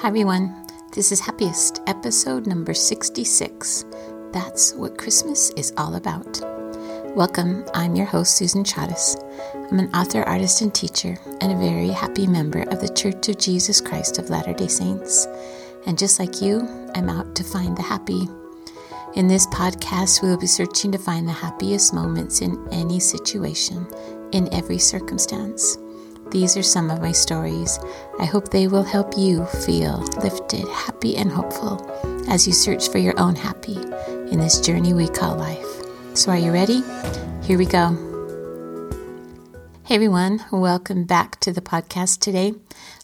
Hi, everyone. This is Happiest, episode number 66. That's what Christmas is all about. Welcome. I'm your host, Susan Chavez. I'm an author, artist, and teacher, and a very happy member of the Church of Jesus Christ of Latter day Saints. And just like you, I'm out to find the happy. In this podcast, we will be searching to find the happiest moments in any situation, in every circumstance. These are some of my stories. I hope they will help you feel lifted, happy, and hopeful as you search for your own happy in this journey we call life. So, are you ready? Here we go. Hey everyone, welcome back to the podcast today.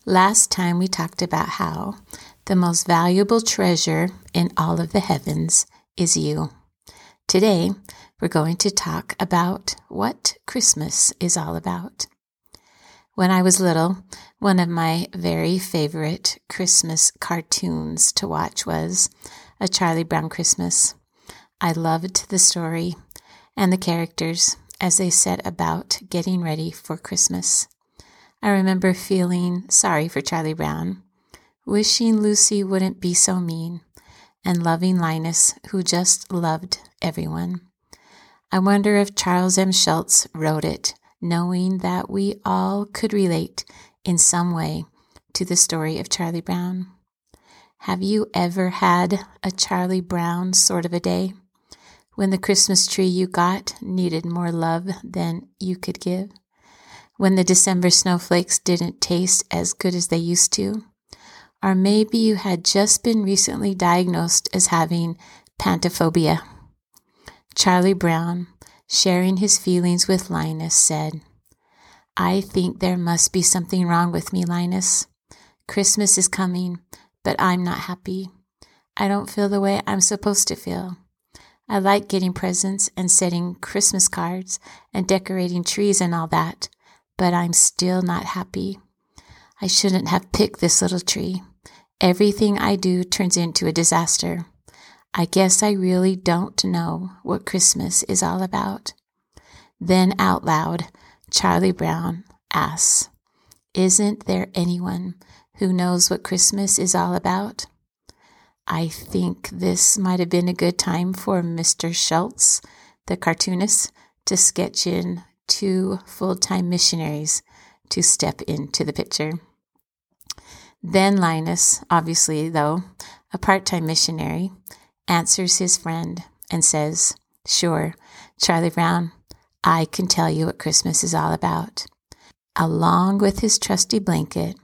Last time we talked about how the most valuable treasure in all of the heavens is you. Today, we're going to talk about what Christmas is all about. When I was little, one of my very favorite Christmas cartoons to watch was A Charlie Brown Christmas. I loved the story and the characters as they set about getting ready for Christmas. I remember feeling sorry for Charlie Brown, wishing Lucy wouldn't be so mean, and loving Linus, who just loved everyone. I wonder if Charles M. Schulz wrote it knowing that we all could relate in some way to the story of Charlie Brown. Have you ever had a Charlie Brown sort of a day when the Christmas tree you got needed more love than you could give? When the December snowflakes didn't taste as good as they used to? Or maybe you had just been recently diagnosed as having pantophobia. Charlie Brown sharing his feelings with Linus, said, I think there must be something wrong with me, Linus. Christmas is coming, but I'm not happy. I don't feel the way I'm supposed to feel. I like getting presents and setting Christmas cards and decorating trees and all that, but I'm still not happy. I shouldn't have picked this little tree. Everything I do turns into a disaster. I guess I really don't know what Christmas is all about. Then out loud, Charlie Brown asks, Isn't there anyone who knows what Christmas is all about? I think this might have been a good time for Mr. Schulz, the cartoonist, to sketch in two full time missionaries to step into the picture. Then Linus, obviously, though, a part time missionary, answers his friend and says, Sure, Charlie Brown, I can tell you what Christmas is all about. Along with his trusty blanket,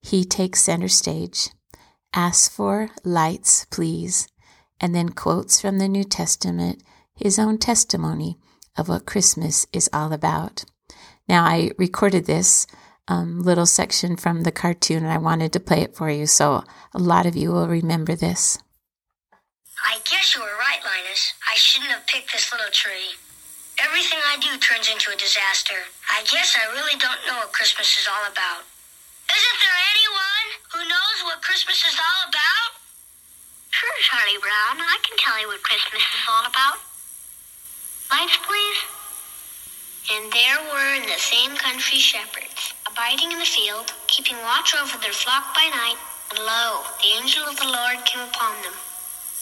he takes center stage, asks for lights, please, and then quotes from the New Testament his own testimony of what Christmas is all about. Now, I recorded this um, little section from the cartoon and I wanted to play it for you, so a lot of you will remember this. I guess you were right, Linus. I shouldn't have picked this little tree. Everything I do turns into a disaster. I guess I really don't know what Christmas is all about. Isn't there anyone who knows what Christmas is all about? Sure, Charlie Brown. I can tell you what Christmas is all about. Lights, please. And there were in the same country shepherds, abiding in the field, keeping watch over their flock by night. And lo, the angel of the Lord came upon them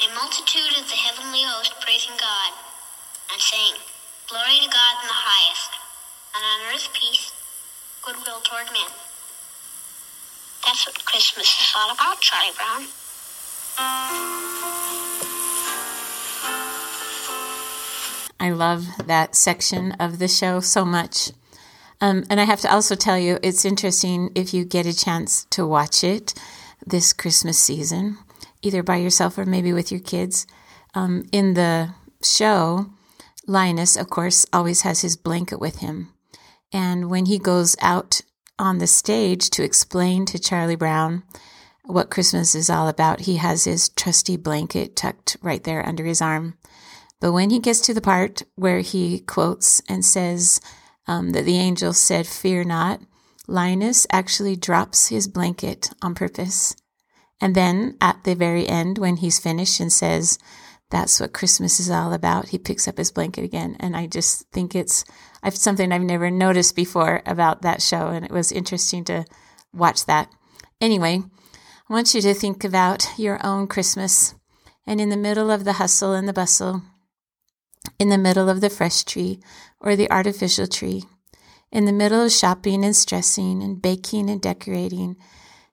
a multitude of the heavenly host praising God and saying, Glory to God in the highest, and on earth peace, goodwill toward men. That's what Christmas is all about, Charlie Brown. I love that section of the show so much. Um, and I have to also tell you, it's interesting if you get a chance to watch it this Christmas season either by yourself or maybe with your kids. Um, in the show, Linus, of course, always has his blanket with him. And when he goes out on the stage to explain to Charlie Brown what Christmas is all about. He has his trusty blanket tucked right there under his arm. But when he gets to the part where he quotes and says um, that the angel said, Fear not, Linus actually drops his blanket on purpose. And then at the very end, when he's finished and says, That's what Christmas is all about, he picks up his blanket again. And I just think it's I've, something I've never noticed before about that show. And it was interesting to watch that. Anyway, I want you to think about your own Christmas. And in the middle of the hustle and the bustle, in the middle of the fresh tree or the artificial tree, in the middle of shopping and stressing and baking and decorating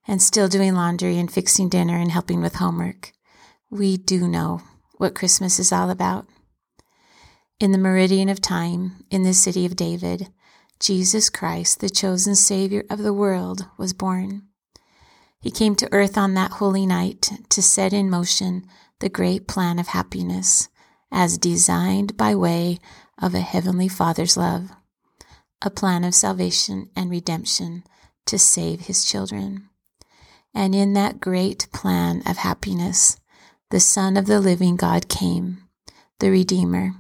and still doing laundry and fixing dinner and helping with homework, we do know what Christmas is all about. In the meridian of time, in the city of David, Jesus Christ, the chosen Savior of the world, was born. He came to earth on that holy night to set in motion the great plan of happiness as designed by way of a heavenly Father's love, a plan of salvation and redemption to save his children. And in that great plan of happiness, the Son of the living God came, the Redeemer,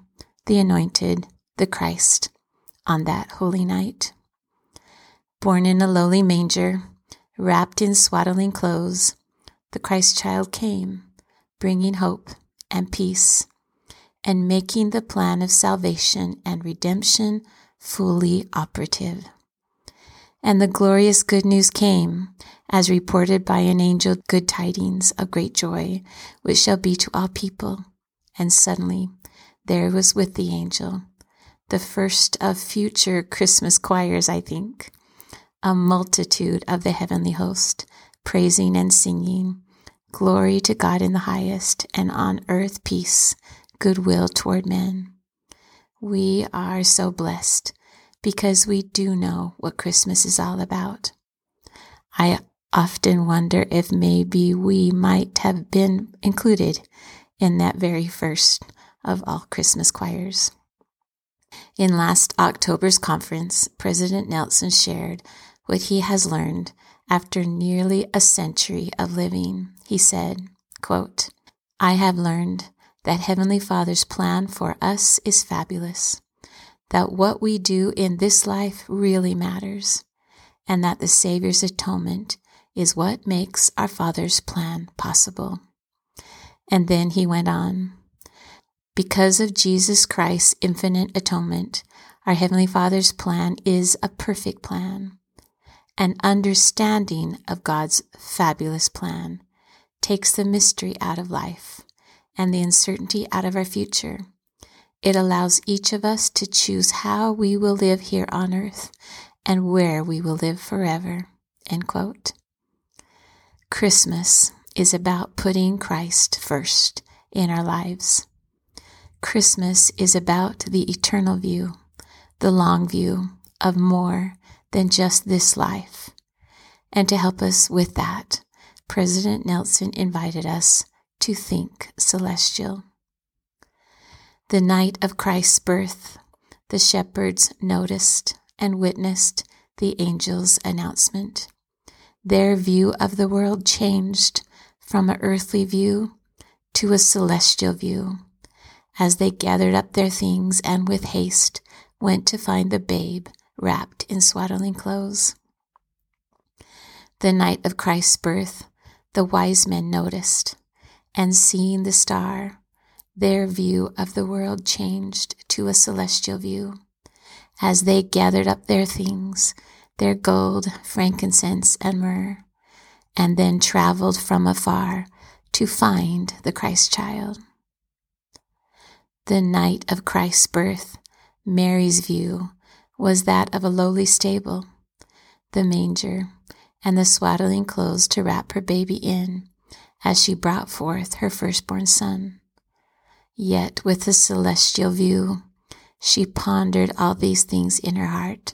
the Anointed, the Christ, on that holy night. Born in a lowly manger, wrapped in swaddling clothes, the Christ child came, bringing hope and peace and making the plan of salvation and redemption fully operative. And the glorious good news came, as reported by an angel, good tidings of great joy, which shall be to all people. And suddenly there was with the angel, the first of future Christmas choirs, I think, a multitude of the heavenly host, praising and singing, Glory to God in the highest, and on earth peace goodwill toward men. We are so blessed because we do know what Christmas is all about. I often wonder if maybe we might have been included in that very first of all Christmas choirs. In last October's conference, President Nelson shared what he has learned after nearly a century of living. He said, quote, I have learned that Heavenly Father's plan for us is fabulous, that what we do in this life really matters, and that the Savior's atonement is what makes our Father's plan possible. And then he went on. Because of Jesus Christ's infinite atonement, our Heavenly Father's plan is a perfect plan. An understanding of God's fabulous plan takes the mystery out of life and the uncertainty out of our future. It allows each of us to choose how we will live here on earth and where we will live forever. End quote. Christmas is about putting Christ first in our lives. Christmas is about the eternal view, the long view of more than just this life. And to help us with that, President Nelson invited us to think celestial. The night of Christ's birth, the shepherds noticed and witnessed the angel's announcement. Their view of the world changed from an earthly view to a celestial view as they gathered up their things and with haste went to find the babe wrapped in swaddling clothes. The night of Christ's birth, the wise men noticed and seeing the star, their view of the world changed to a celestial view. As they gathered up their things, their gold, frankincense, and myrrh, and then traveled from afar to find the Christ child. The night of Christ's birth, Mary's view was that of a lowly stable, the manger, and the swaddling clothes to wrap her baby in as she brought forth her firstborn son. Yet with a celestial view, she pondered all these things in her heart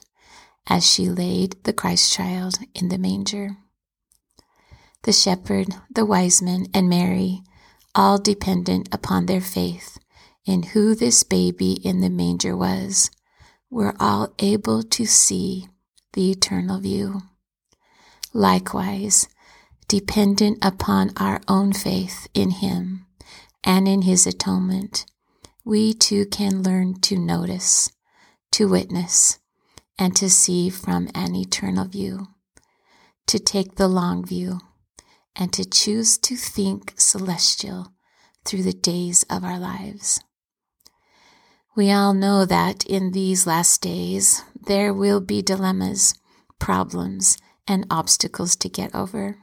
as she laid the Christ child in the manger. The shepherd, the wise men, and Mary, all dependent upon their faith in who this baby in the manger was, were all able to see the eternal view. Likewise, dependent upon our own faith in Him and in His atonement, we too can learn to notice, to witness, and to see from an eternal view, to take the long view, and to choose to think celestial through the days of our lives. We all know that in these last days there will be dilemmas, problems, and obstacles to get over.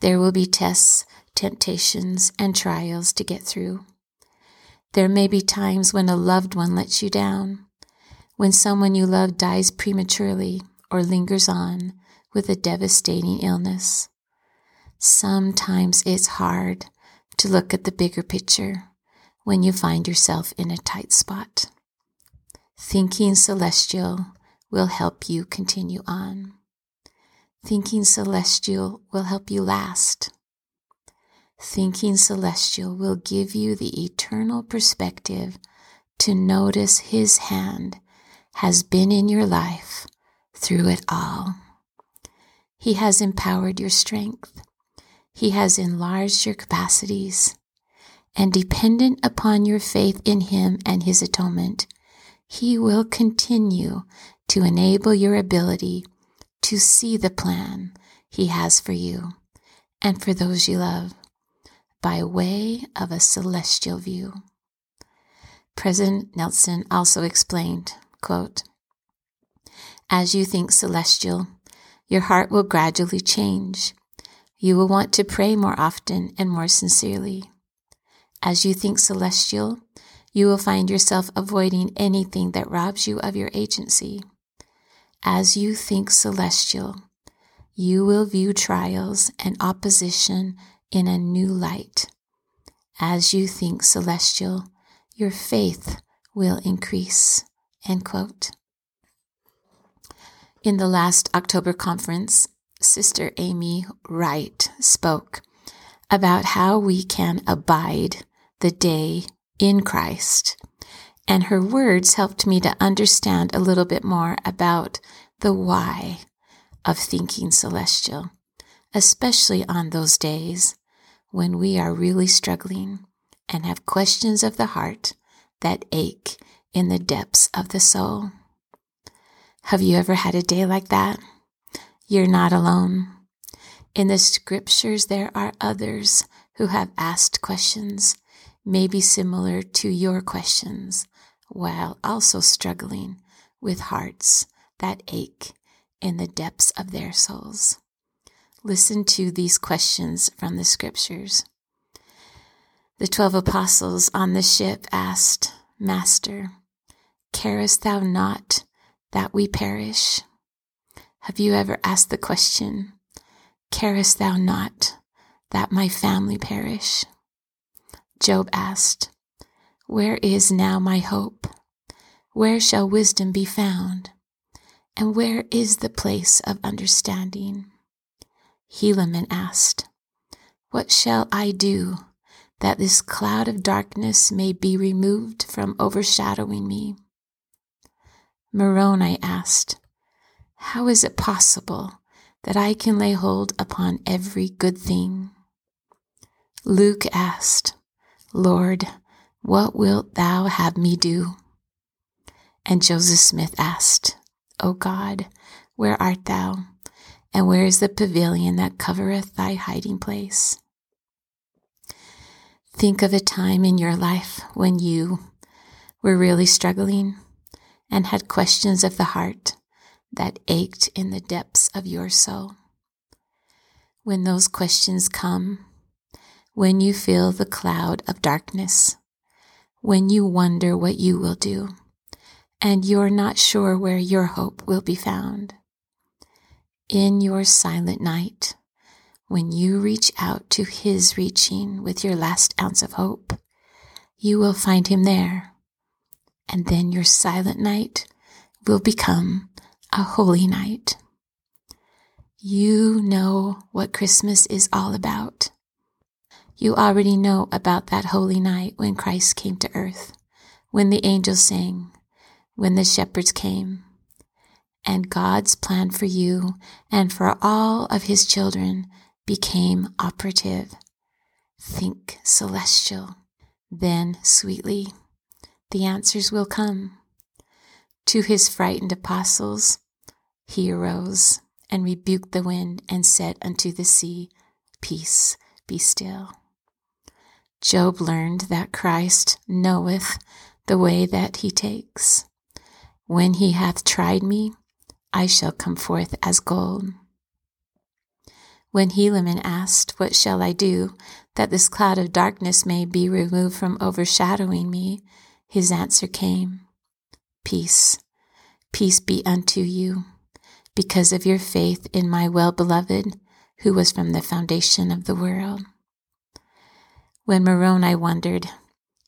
There will be tests, temptations, and trials to get through. There may be times when a loved one lets you down, when someone you love dies prematurely or lingers on with a devastating illness. Sometimes it's hard to look at the bigger picture when you find yourself in a tight spot. Thinking celestial will help you continue on. Thinking celestial will help you last. Thinking celestial will give you the eternal perspective to notice His hand has been in your life through it all. He has empowered your strength. He has enlarged your capacities. And dependent upon your faith in Him and His atonement, He will continue to enable your ability to see the plan He has for you and for those you love by way of a celestial view. President Nelson also explained, As you think celestial, your heart will gradually change. You will want to pray more often and more sincerely. As you think celestial, you will find yourself avoiding anything that robs you of your agency. As you think celestial, you will view trials and opposition in a new light. As you think celestial, your faith will increase. End quote. In the last October conference, Sister Amy Wright spoke about how we can abide the day in Christ. And her words helped me to understand a little bit more about the why of thinking celestial, especially on those days when we are really struggling and have questions of the heart that ache in the depths of the soul. Have you ever had a day like that? You're not alone. In the scriptures, there are others who have asked questions, maybe similar to your questions, while also struggling with hearts that ache in the depths of their souls. Listen to these questions from the scriptures. The twelve apostles on the ship asked, Master, carest thou not that we perish? Have you ever asked the question, Carest thou not that my family perish? Job asked, Where is now my hope? Where shall wisdom be found? And where is the place of understanding? Helaman asked, What shall I do that this cloud of darkness may be removed from overshadowing me? Moroni asked, How is it possible that I can lay hold upon every good thing? Luke asked, Lord, what wilt thou have me do? And Joseph Smith asked, O God, where art thou? And where is the pavilion that covereth thy hiding place? Think of a time in your life when you were really struggling and had questions of the heart that ached in the depths of your soul. When those questions come, when you feel the cloud of darkness, when you wonder what you will do, and you're not sure where your hope will be found. In your silent night, when you reach out to His reaching with your last ounce of hope, you will find Him there. And then your silent night will become a holy night. You know what Christmas is all about. You already know about that holy night when Christ came to earth, when the angels sang, when the shepherds came, and God's plan for you and for all of his children became operative. Think celestial. Then, sweetly, the answers will come. To his frightened apostles, he arose and rebuked the wind and said unto the sea, Peace, be still. Job learned that Christ knoweth the way that he takes. When he hath tried me, I shall come forth as gold. When Helaman asked, What shall I do that this cloud of darkness may be removed from overshadowing me? His answer came, Peace, peace be unto you, because of your faith in my well beloved, who was from the foundation of the world. When Moroni wondered,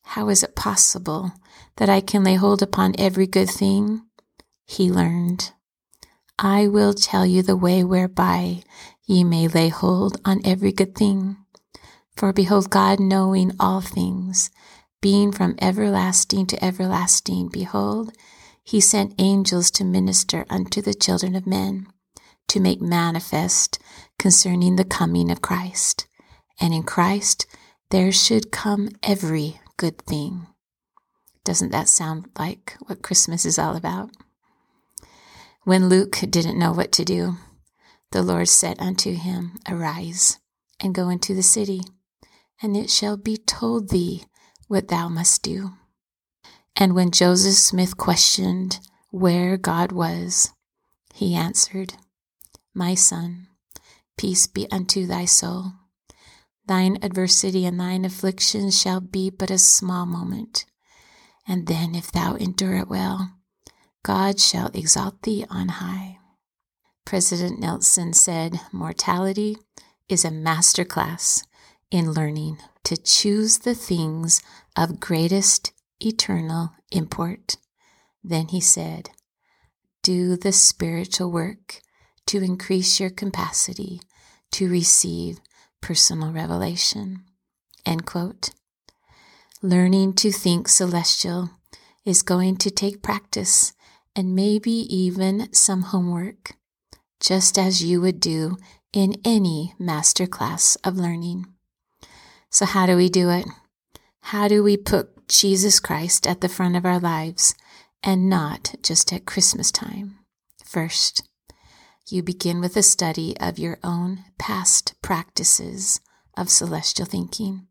How is it possible that I can lay hold upon every good thing? He learned, I will tell you the way whereby ye may lay hold on every good thing. For behold, God knowing all things, being from everlasting to everlasting, behold, he sent angels to minister unto the children of men, to make manifest concerning the coming of Christ. And in Christ there should come every good thing. Doesn't that sound like what Christmas is all about? When Luke didn't know what to do, the Lord said unto him, Arise and go into the city, and it shall be told thee what thou must do. And when Joseph Smith questioned where God was, he answered, My son, peace be unto thy soul. Thine adversity and thine affliction shall be but a small moment. And then, if thou endure it well, God shall exalt thee on high. President Nelson said, Mortality is a master class in learning to choose the things of greatest eternal import. Then he said, Do the spiritual work to increase your capacity to receive personal revelation. End quote. Learning to think celestial is going to take practice and maybe even some homework just as you would do in any master class of learning. So, how do we do it? How do we put Jesus Christ at the front of our lives and not just at Christmas time? First, you begin with a study of your own past practices of celestial thinking.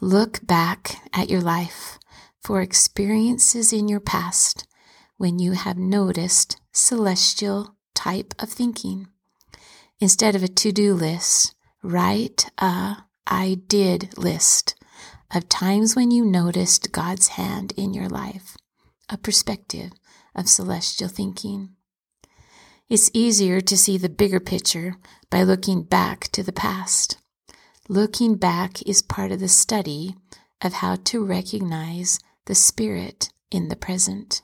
Look back at your life for experiences in your past when you have noticed celestial type of thinking. Instead of a to do list, write a I did list of times when you noticed God's hand in your life, a perspective of celestial thinking. It's easier to see the bigger picture by looking back to the past. Looking back is part of the study of how to recognize the Spirit in the present.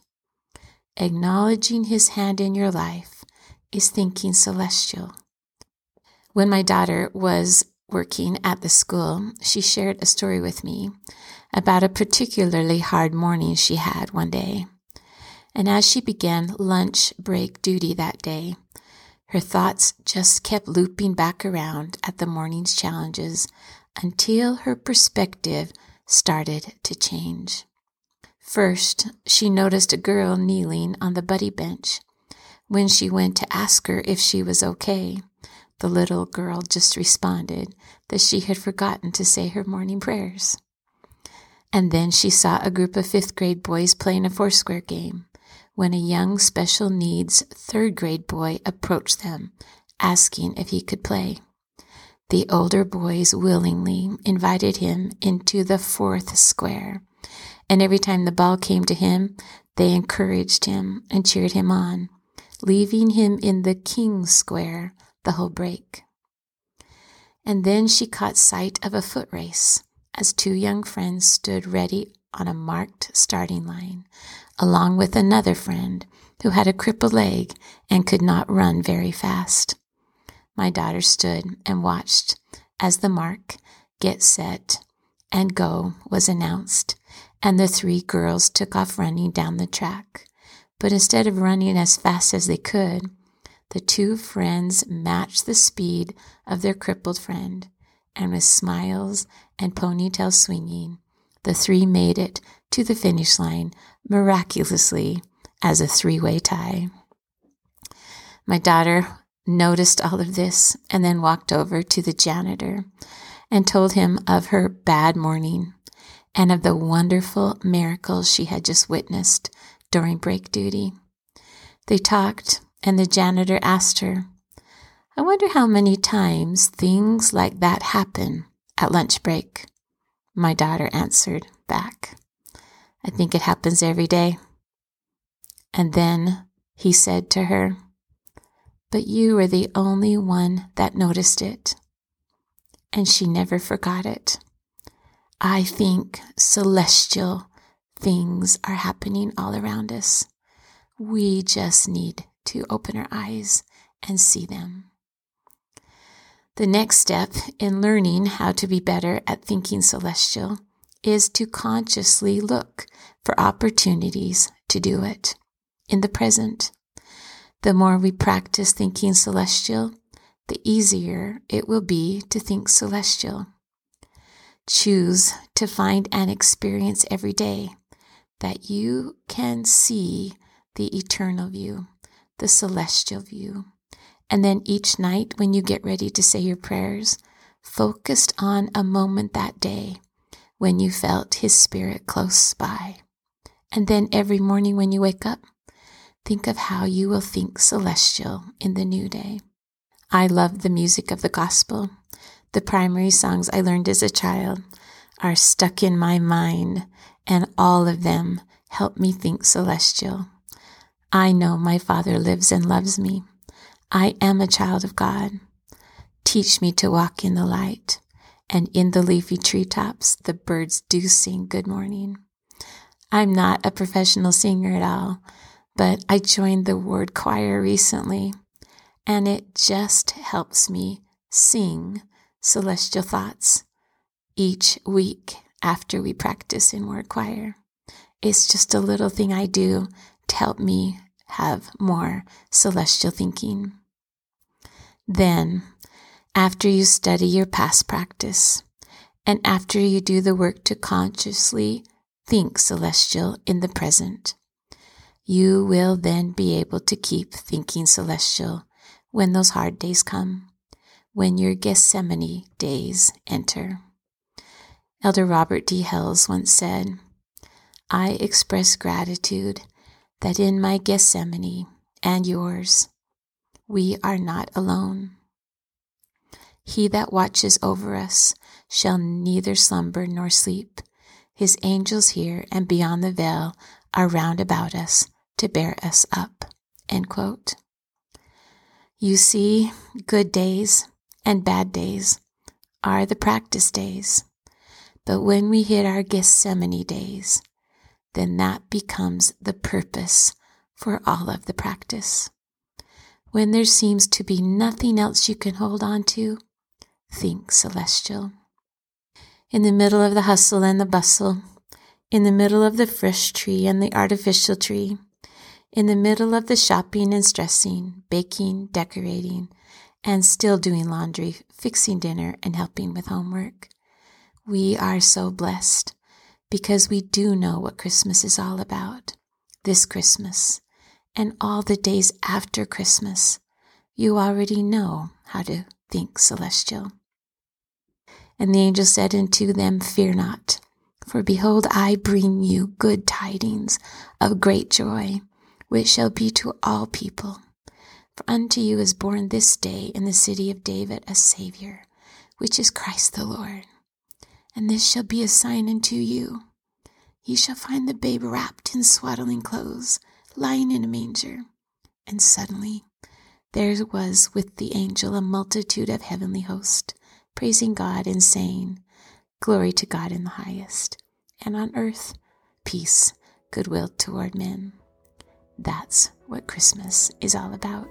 Acknowledging His hand in your life is thinking celestial. When my daughter was working at the school, she shared a story with me about a particularly hard morning she had one day. And as she began lunch break duty that day, her thoughts just kept looping back around at the morning's challenges until her perspective started to change. First, she noticed a girl kneeling on the buddy bench when she went to ask her if she was okay, the little girl just responded that she had forgotten to say her morning prayers. And then she saw a group of fifth grade boys playing a foursquare game when a young special needs third grade boy approached them, asking if he could play. The older boys willingly invited him into the fourth square, and every time the ball came to him, they encouraged him and cheered him on leaving him in the King's Square the whole break. And then she caught sight of a foot race as two young friends stood ready on a marked starting line, along with another friend who had a crippled leg and could not run very fast. My daughter stood and watched as the mark, get set, and go was announced, and the three girls took off running down the track But instead of running as fast as they could, the two friends matched the speed of their crippled friend, and with smiles and ponytails swinging, the three made it to the finish line miraculously as a three way tie. My daughter noticed all of this and then walked over to the janitor and told him of her bad morning and of the wonderful miracles she had just witnessed during break duty. They talked, and the janitor asked her, I wonder how many times things like that happen at lunch break. My daughter answered back, I think it happens every day. And then he said to her, But you were the only one that noticed it. And she never forgot it. I think celestial things are happening all around us. We just need to open our eyes and see them. The next step in learning how to be better at thinking celestial is to consciously look for opportunities to do it in the present. The more we practice thinking celestial, the easier it will be to think celestial. Choose to find an experience every day that you can see the eternal view, the celestial view. And then each night when you get ready to say your prayers, focused on a moment that day when you felt His Spirit close by. And then every morning when you wake up, think of how you will think celestial in the new day. I love the music of the gospel. The primary songs I learned as a child are stuck in my mind, and all of them help me think celestial. I know my Father lives and loves me. I am a child of God. Teach me to walk in the light, and in the leafy treetops the birds do sing good morning. I'm not a professional singer at all, but I joined the ward choir recently, and it just helps me sing celestial thoughts each week after we practice in ward choir. It's just a little thing I do to help me have more celestial thinking. Then, after you study your past practice, and after you do the work to consciously think celestial in the present, you will then be able to keep thinking celestial when those hard days come when your Gethsemane days enter. Elder Robert D. Hales once said, I express gratitude that in my Gethsemane and yours, we are not alone. He that watches over us shall neither slumber nor sleep. His angels here and beyond the veil are round about us to bear us up. You see, good days and bad days are the practice days. But when we hit our Gethsemane days, then that becomes the purpose for all of the practice. When there seems to be nothing else you can hold on to, think celestial. In the middle of the hustle and the bustle, in the middle of the fresh tree and the artificial tree, in the middle of the shopping and stressing, baking, decorating, and still doing laundry, fixing dinner, and helping with homework. We are so blessed because we do know what Christmas is all about. This Christmas and all the days after Christmas, you already know how to think celestial. And the angel said unto them, Fear not, for behold, I bring you good tidings of great joy, which shall be to all people. For unto you is born this day in the city of David a Saviour, which is Christ the Lord. And this shall be a sign unto you. Ye shall find the babe wrapped in swaddling clothes, lying in a manger. And suddenly there was with the angel a multitude of heavenly hosts, praising God and saying, Glory to God in the highest, and on earth peace, goodwill toward men. That's what Christmas is all about.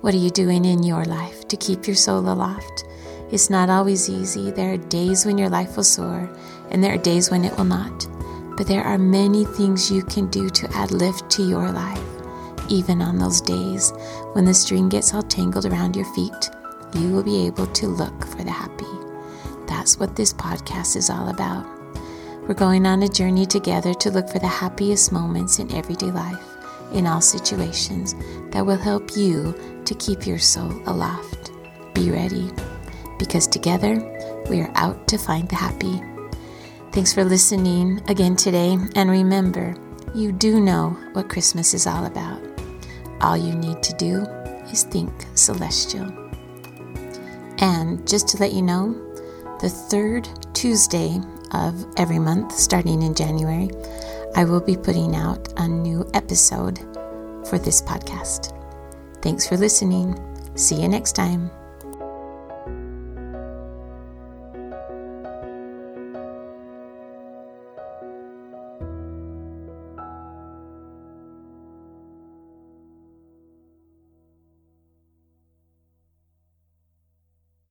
What are you doing in your life to keep your soul aloft? It's not always easy. There are days when your life will soar, and there are days when it will not. but there are many things you can do to add lift to your life. Even on those days when the string gets all tangled around your feet, you will be able to look for the happy. That's what this podcast is all about. We're going on a journey together to look for the happiest moments in everyday life, in all situations, that will help you to keep your soul aloft. Be ready, because together we are out to find the happy. Thanks for listening again today, and remember, you do know what Christmas is all about. All you need to do is think celestial. And just to let you know, the third Tuesday of every month, starting in January, I will be putting out a new episode for this podcast. Thanks for listening. See you next time.